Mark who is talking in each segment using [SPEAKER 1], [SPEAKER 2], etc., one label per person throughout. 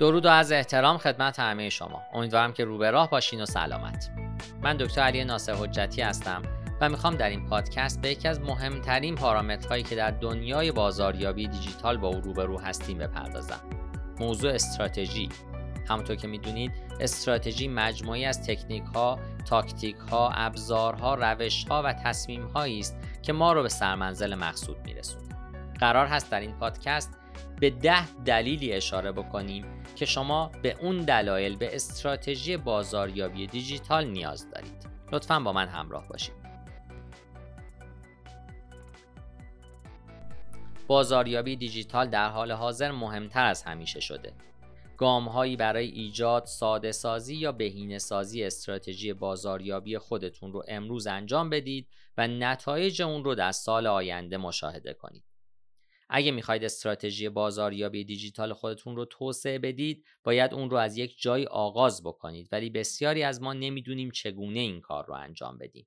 [SPEAKER 1] درود و از احترام خدمت همه شما. امیدوارم که رو به راه باشین و سلامت. من دکتر علی ناصر حجتی هستم و می‌خوام در این پادکست به یکی از مهمترین پارامترهایی که در دنیای بازاریابی دیجیتال با او روبرو هستیم بپردازم. موضوع استراتژی. همونطور که می‌دونید استراتژی مجموعی از تکنیک ها، تاکتیک ها، ابزارها، روش ها و تصمیم هایی است که ما رو به سرمنزل مقصود میرسونه. قرار هست در این پادکست به ده دلیلی اشاره بکنیم که شما به اون دلایل به استراتژی بازاریابی دیجیتال نیاز دارید. لطفا با من همراه باشید. بازاریابی دیجیتال در حال حاضر مهمتر از همیشه شده. گام برای ایجاد، ساده سازی یا بهینه سازی استراتژی بازاریابی خودتون رو امروز انجام بدید و نتایج اون رو در سال آینده مشاهده کنید. اگه می‌خواید استراتژی بازاریابی دیجیتال خودتون رو توسعه بدید باید اون رو از یک جای آغاز بکنید. ولی بسیاری از ما نمی‌دونیم چگونه این کار رو انجام بدیم.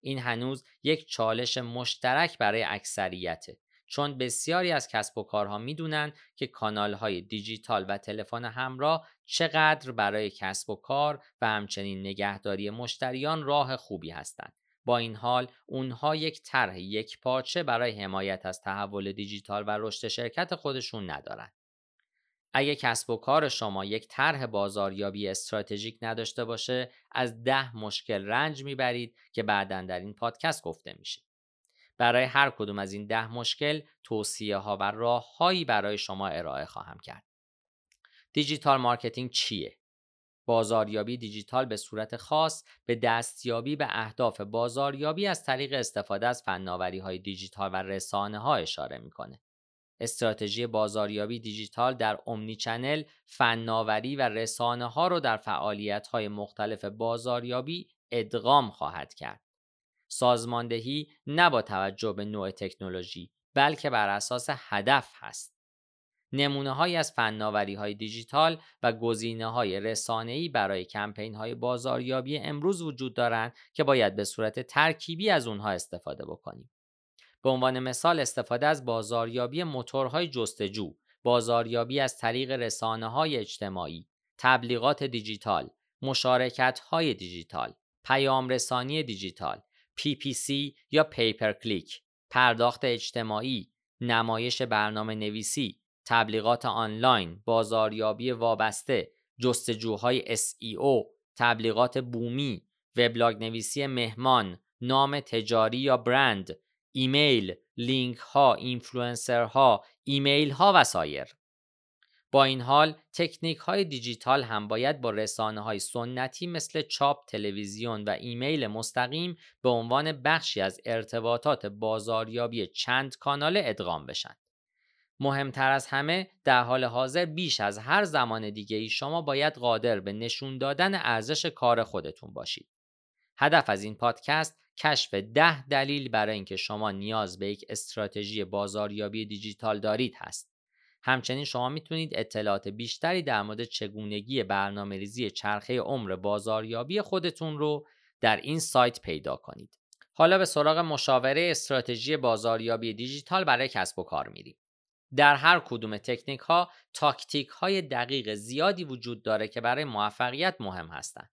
[SPEAKER 1] این هنوز یک چالش مشترک برای اکثریته. چون بسیاری از کسب و کارها می‌دونن که کانال های دیجیتال و تلفن همراه چقدر برای کسب و کار و همچنین نگهداری مشتریان راه خوبی هستند با این حال اونها یک طرح یک پارچه برای حمایت از تحول دیجیتال و رشد شرکت خودشون ندارن. اگه کسب و کار شما یک طرح بازاریابی استراتژیک نداشته باشه از ده مشکل رنج می‌برید که بعدا در این پادکست گفته میشه. برای هر کدوم از این ده مشکل توصیه ها و راههایی برای شما ارائه خواهم کرد. digital marketing چیه؟ بازاریابی دیجیتال به صورت خاص به دستیابی به اهداف بازاریابی از طریق استفاده از فناوری های دیجیتال و رسانه ها اشاره می‌کنه. استراتژی بازاریابی دیجیتال در اومنی چنل فناوری و رسانه ها رو در فعالیت های مختلف بازاریابی ادغام خواهد کرد. سازماندهی نه با توجه به نوع تکنولوژی بلکه بر اساس هدف هست. نمونه های از فناوری های دیجیتال و گزینه های رسانه‌ای برای کمپین های بازاریابی امروز وجود دارند که باید به صورت ترکیبی از اونها استفاده بکنیم. به عنوان مثال استفاده از بازاریابی موتورهای جستجو، بازاریابی از طریق رسانه های اجتماعی، تبلیغات دیجیتال، مشارکت های دیجیتال، پیام رسانی دیجیتال، PPC یا pay per click، پرداخت اجتماعی، نمایش برنامه نویسی، تبلیغات آنلاین، بازاریابی وابسته، جستجوهای SEO، تبلیغات بومی، وبلاگ نویسی مهمان، نام تجاری یا برند، ایمیل، لینک ها، اینفلوئنسر ها، ایمیل ها و سایر. با این حال تکنیک های دیجیتال هم باید با رسانه های سنتی مثل چاپ، تلویزیون و ایمیل مستقیم به عنوان بخشی از ارتباطات بازاریابی چند کاناله ادغام بشن. مهمتر از همه در حال حاضر بیش از هر زمان دیگه ای شما باید قادر به نشون دادن ارزش کار خودتون باشید. هدف از این پادکست کشف ده دلیل برای اینکه شما نیاز به یک استراتژی بازاریابی دیجیتال دارید هست. همچنین شما می‌تونید اطلاعات بیشتری در مورد چگونگی برنامه ریزی چرخه عمر بازاریابی خودتون رو در این سایت پیدا کنید. حالا به سراغ مشاوره استراتژی بازاریابی دیجیتال برای کسب و کار میریم. در هر کدوم تکنیک ها تاکتیک های دقیق زیادی وجود داره که برای موفقیت مهم هستند.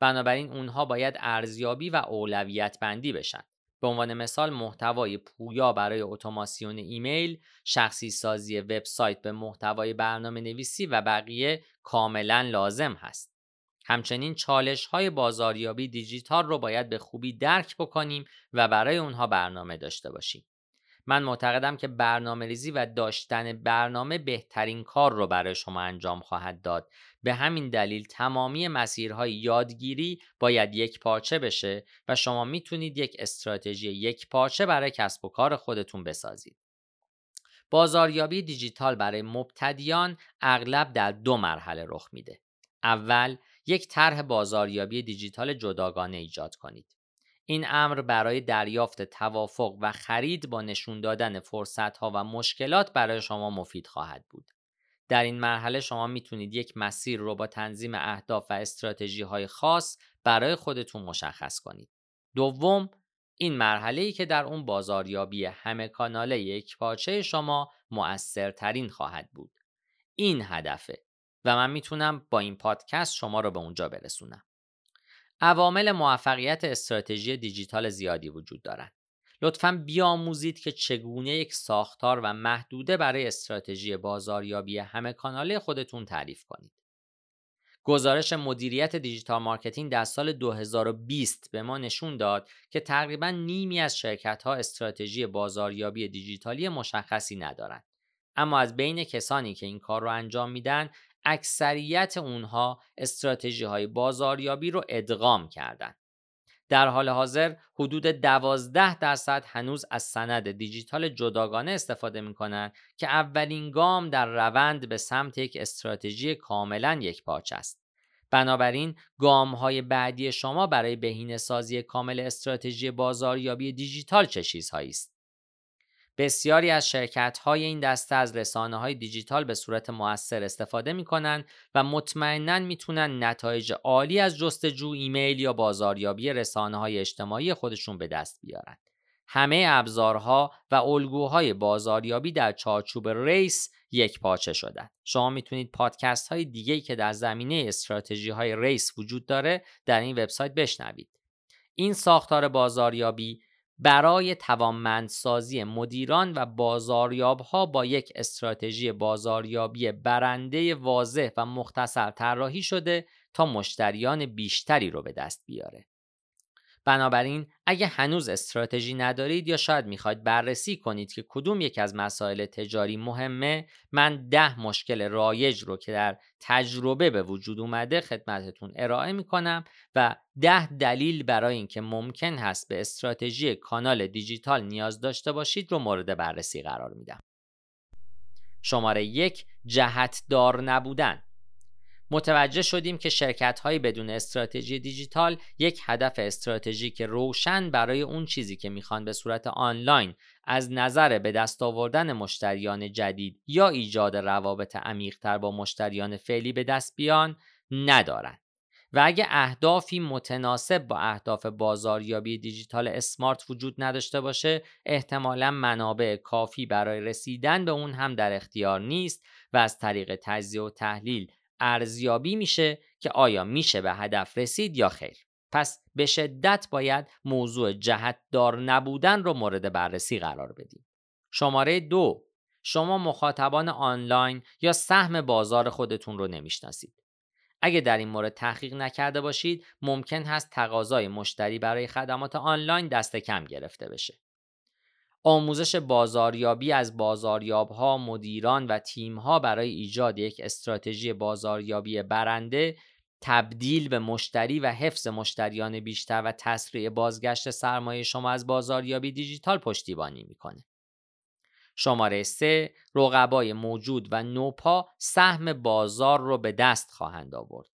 [SPEAKER 1] بنابراین اونها باید ارزیابی و اولویت بندی بشن. به عنوان مثال محتوای پویا برای اتوماسیون ایمیل، شخصی سازی وبسایت به محتوای برنامه نویسی و بقیه کاملا لازم هست. همچنین چالش های بازاریابی دیجیتال رو باید به خوبی درک بکنیم و برای اونها برنامه داشته باشیم. من معتقدم که برنامه ریزی و داشتن برنامه بهترین کار رو برای شما انجام خواهد داد. به همین دلیل تمامی مسیرهای یادگیری باید یک پارچه بشه و شما می‌تونید یک استراتژی یک پارچه برای کسب و کار خودتون بسازید. بازاریابی دیجیتال برای مبتدیان اغلب در دو مرحله رخ میده. اول یک طرح بازاریابی دیجیتال جداگانه ایجاد کنید. این امر برای دریافت توافق و خرید با نشون دادن فرصت ها و مشکلات برای شما مفید خواهد بود. در این مرحله شما می‌تونید یک مسیر رو با تنظیم اهداف و استراتژی های خاص برای خودتون مشخص کنید. دوم، این مرحله ای که در اون بازاریابی همه کاناله یک پاچه شما مؤثرترین خواهد بود. این هدفه. و من می‌تونم با این پادکست شما رو به اونجا برسونم. عوامل موفقیت استراتژی دیجیتال زیادی وجود دارند. لطفا بیاموزید که چگونه یک ساختار و محدوده برای استراتژی بازاریابی همه کاناله خودتون تعریف کنید. گزارش مدیریت digital marketing در سال 2020 به ما نشون داد که تقریبا نیمی از شرکت ها استراتژی بازاریابی دیجیتالی مشخصی ندارند. اما از بین کسانی که این کار رو انجام میدن اکثریت اونها استراتژی های بازاریابی رو ادغام کردند. در حال حاضر حدود 12 درصد هنوز از سند دیجیتال جداگانه استفاده می کنند که اولین گام در روند به سمت یک استراتژی کاملا یک پاچ است. بنابراین گام های بعدی شما برای بهینه سازی کامل استراتژی بازاریابی دیجیتال چه چیزهایی است؟ بسیاری از شرکت های این دسته از رسانه های دیجیتال به صورت موثر استفاده می کنند و مطمئنا می‌تونن نتایج عالی از جستجو ایمیل یا بازاریابی رسانه های اجتماعی خودشون به دست بیارن. همه ابزارها و الگوهای بازاریابی در چارچوب RACE یکپارچه شدن. شما می‌تونید پادکست های دیگه که در زمینه استراتژی های RACE وجود داره در این وبسایت بشنوید. این ساختار بازاریابی برای توانمندسازی مدیران و بازاریابها با یک استراتژی بازاریابی برنده واضح و مختصر طراحی شده تا مشتریان بیشتری رو به دست بیاره. بنابراین اگه هنوز استراتژی ندارید یا شاید می‌خواید بررسی کنید که کدوم یک از مسائل تجاری مهمه من ده مشکل رایج رو که در تجربه به وجود اومده خدمتتون ارائه می‌کنم و ده دلیل برای اینکه ممکن هست به استراتژی کانال دیجیتال نیاز داشته باشید رو مورد بررسی قرار میدم. شماره یک جهتدار نبودن. متوجه شدیم که شرکت های بدون استراتژی دیجیتال یک هدف استراتژیک روشن برای اون چیزی که می‌خوان به صورت آنلاین از نظر به دست آوردن مشتریان جدید یا ایجاد روابط عمیقتر با مشتریان فعلی به دست بیان ندارند. و اگه اهدافی متناسب با اهداف بازاریابی دیجیتال اسمارت وجود نداشته باشه احتمالا منابع کافی برای رسیدن به اون هم در اختیار نیست و از طریق تجزیه و تحلیل ارزیابی میشه که آیا میشه به هدف رسید یا خیر. پس به شدت باید موضوع جهتدار نبودن رو مورد بررسی قرار بدیم. شماره دو شما مخاطبان آنلاین یا سهم بازار خودتون رو نمی‌شناسید. اگه در این مورد تحقیق نکرده باشید ممکن هست تقاضای مشتری برای خدمات آنلاین دست کم گرفته بشه. آموزش بازاریابی از بازاریابها، مدیران و تیمها برای ایجاد یک استراتژی بازاریابی برنده تبدیل به مشتری و حفظ مشتریان بیشتر و تسریع بازگشت سرمایه شما از بازاریابی دیجیتال پشتیبانی می‌کنه. شماره 3 رقبای موجود و نوپا سهم بازار رو به دست خواهند آورد.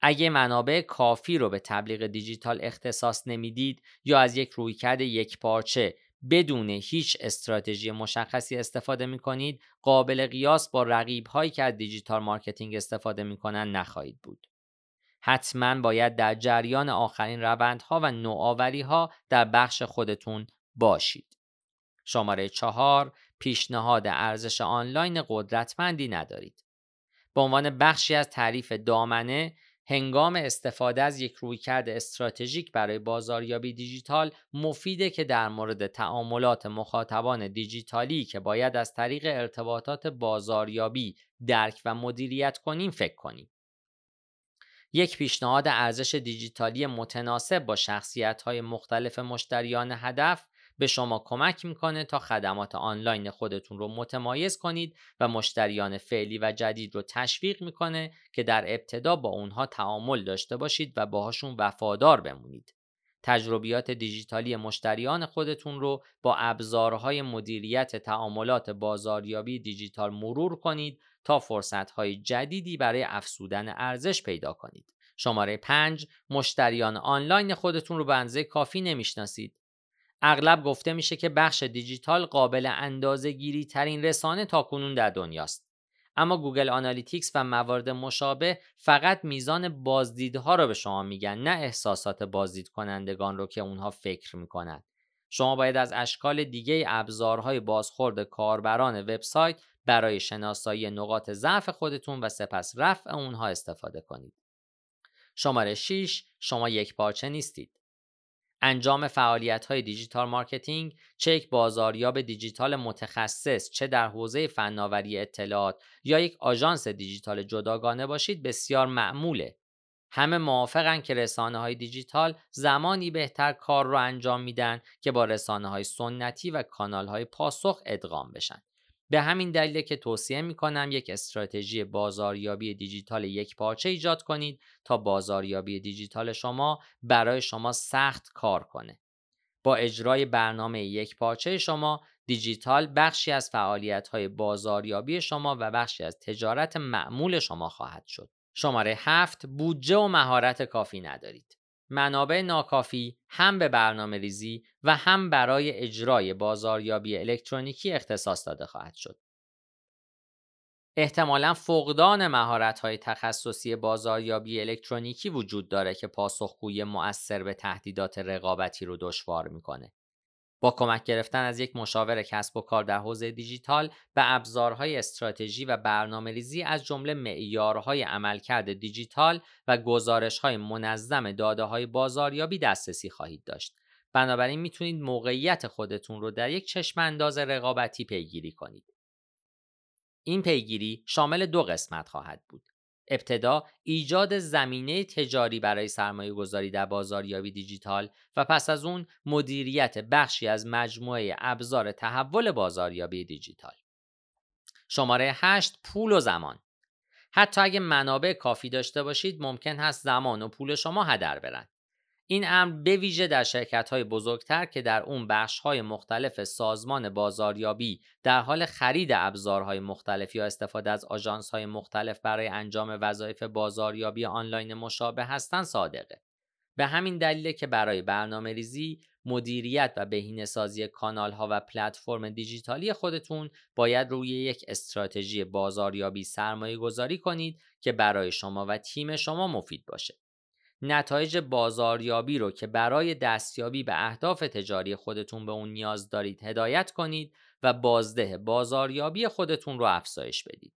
[SPEAKER 1] اگه منابع کافی رو به تبلیغ دیجیتال اختصاص نمی‌دید یا از یک رویکرد یکپارچه بدون هیچ استراتژی مشخصی استفاده می کنید قابل قیاس با رقیب هایی که از digital marketing استفاده می کنند نخواهید بود. حتما باید در جریان آخرین روندها و نوآوری ها در بخش خودتون باشید. شماره چهار پیشنهاد ارزش آنلاین قدرتمندی ندارید. به عنوان بخشی از تعریف دامنه هنگام استفاده از یک رویکرد استراتژیک برای بازاریابی دیجیتال مفیده که در مورد تعاملات مخاطبان دیجیتالی که باید از طریق ارتباطات بازاریابی درک و مدیریت کنیم فکر کنیم. یک پیشنهاد ارزش دیجیتالی متناسب با شخصیت های مختلف مشتریان هدف به شما کمک می‌کنه تا خدمات آنلاین خودتون رو متمایز کنید و مشتریان فعلی و جدید رو تشویق می‌کنه که در ابتدا با اونها تعامل داشته باشید و باهاشون وفادار بمونید. تجربیات دیجیتالی مشتریان خودتون رو با ابزارهای مدیریت تعاملات بازاریابی دیجیتال مرور کنید تا فرصتهای جدیدی برای افزودن ارزش پیدا کنید. شماره 5 مشتریان آنلاین خودتون رو به اندازه کافی نمی‌شناسید اغلب گفته میشه که بخش دیجیتال قابل اندازه گیری ترین رسانه تا کنون در دنیاست. اما Google Analytics و موارد مشابه فقط میزان بازدیدها رو به شما میگن نه احساسات بازدید کنندگان رو که اونها فکر می‌کنن. شما باید از اشکال دیگه ابزارهای بازخورد کاربران وبسایت برای شناسایی نقاط ضعف خودتون و سپس رفع اونها استفاده کنید. شماره 6 شما یکپارچه نیستید. انجام فعالیت های digital marketing چه یک بازاریاب دیجیتال متخصص چه در حوزه فناوری اطلاعات یا یک آژانس دیجیتال جداگانه باشید بسیار معموله. همه موافقن که رسانه های دیجیتال زمانی بهتر کار رو انجام میدن که با رسانه های سنتی و کانال های پاسخ ادغام بشن. به همین دلیل که توصیه می کنم یک استراتژی بازاریابی دیجیتال یک پارچه ایجاد کنید تا بازاریابی دیجیتال شما برای شما سخت کار کنه. با اجرای برنامه یک پارچه شما دیجیتال بخشی از فعالیت های بازاریابی شما و بخشی از تجارت معمول شما خواهد شد. شماره هفت بودجه و مهارت کافی ندارید. منابع ناکافی هم به برنامه ریزی و هم برای اجرای بازاریابی الکترونیکی اختصاص داده خواهد شد. احتمالا فقدان مهارت‌های تخصصی بازاریابی الکترونیکی وجود داره که پاسخگوی مؤثر به تهدیدات رقابتی رو دشوار می‌کنه. با کمک گرفتن از یک مشاور کسب و کار در حوزه دیجیتال به ابزارهای استراتژی و برنامه ریزی از جمله معیارهای عملکرد دیجیتال و گزارشهای منظم داده های بازاریابی دسترسی خواهید داشت. بنابراین می‌تونید موقعیت خودتون رو در یک چشم انداز رقابتی پیگیری کنید. این پیگیری شامل دو قسمت خواهد بود. ابتدا ایجاد زمینه تجاری برای سرمایه گذاری در بازاریابی دیجیتال و پس از اون مدیریت بخشی از مجموعه ابزار تحول بازاریابی دیجیتال. شماره 8 پول و زمان حتی اگه منابع کافی داشته باشید ممکن هست زمان و پول شما هدر برن. این امر به ویژه در شرکت های بزرگتر که در اون بخش های مختلف سازمان بازاریابی در حال خرید ابزارهای مختلف یا استفاده از آژانس های مختلف برای انجام وظایف بازاریابی آنلاین مشابه هستند صادقه. به همین دلیل که برای برنامه ریزی، مدیریت و بهینه سازی کانال ها و پلتفرم دیجیتالی خودتون باید روی یک استراتژی بازاریابی سرمایه گذاری کنید که برای شما و تیم شما مفید باشه. نتایج بازاریابی رو که برای دستیابی به اهداف تجاری خودتون به اون نیاز دارید هدایت کنید و بازده بازاریابی خودتون رو افزایش بدید.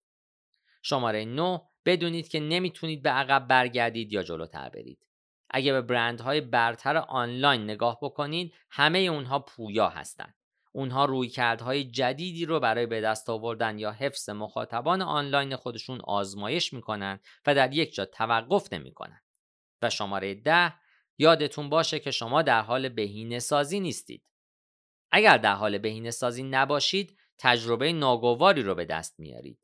[SPEAKER 1] شماره 9 بدونید که نمی‌تونید به عقب برگردید یا جلوتر برید. اگه به برندهای برتر آنلاین نگاه بکنید همه اونها پویا هستند. اونها رویکردهای جدیدی رو برای به دست آوردن یا حفظ مخاطبان آنلاین خودشون آزمایش می‌کنن و در یک جا توقف نمی‌کنن. و شماره ده یادتون باشه که شما در حال بهینه سازی نیستید. اگر در حال بهینه سازی نباشید تجربه ناگواری رو به دست میارید.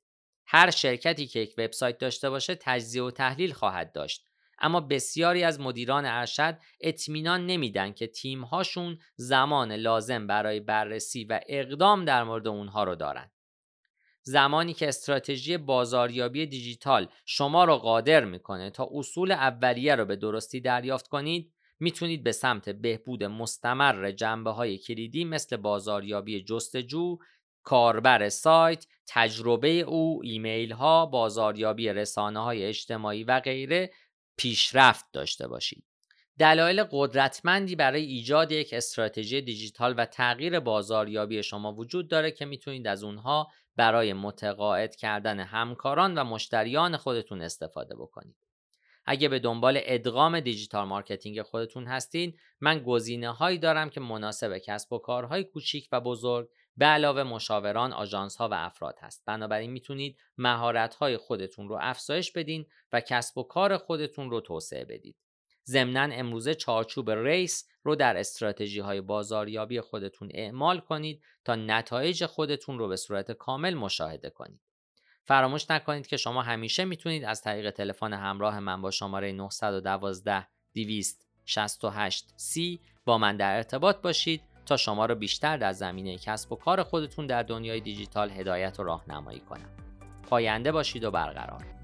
[SPEAKER 1] هر شرکتی که یک وبسایت داشته باشه تجزیه و تحلیل خواهد داشت اما بسیاری از مدیران ارشد اطمینان نمیدن که تیمهاشون زمان لازم برای بررسی و اقدام در مورد اونها رو دارن. زمانی که استراتژی بازاریابی دیجیتال شما را قادر می‌کنه تا اصول اولیه رو به درستی دریافت کنید می‌تونید به سمت بهبود مستمر جنبه های کلیدی مثل بازاریابی جستجو، کاربر سایت، تجربه او، ایمیل ها، بازاریابی رسانه های اجتماعی و غیره پیشرفت داشته باشید. دلایل قدرتمندی برای ایجاد یک استراتژی دیجیتال و تغییر بازاریابی شما وجود داره که می‌تونید از اونها برای متقاعد کردن همکاران و مشتریان خودتون استفاده بکنید. اگه به دنبال ادغام digital marketing خودتون هستید، من گزینه هایی دارم که مناسب کسب و کارهای کوچیک و بزرگ به علاوه مشاوران، آژانس ها و افراد هست. بنابراین می‌تونید مهارت های خودتون رو افزایش بدین و کسب و کار خودتون رو توسعه بدید. ضمنا امروزه چارچوب ریس رو در استراتژی های بازاریابی خودتون اعمال کنید تا نتایج خودتون رو به صورت کامل مشاهده کنید. فراموش نکنید که شما همیشه می‌تونید از طریق تلفن همراه من با شماره 912 268 c با من در ارتباط باشید تا شما را بیشتر در زمینه کسب و کار خودتون در دنیای دیجیتال هدایت و راهنمایی کنم. پاینده باشید و برقرار.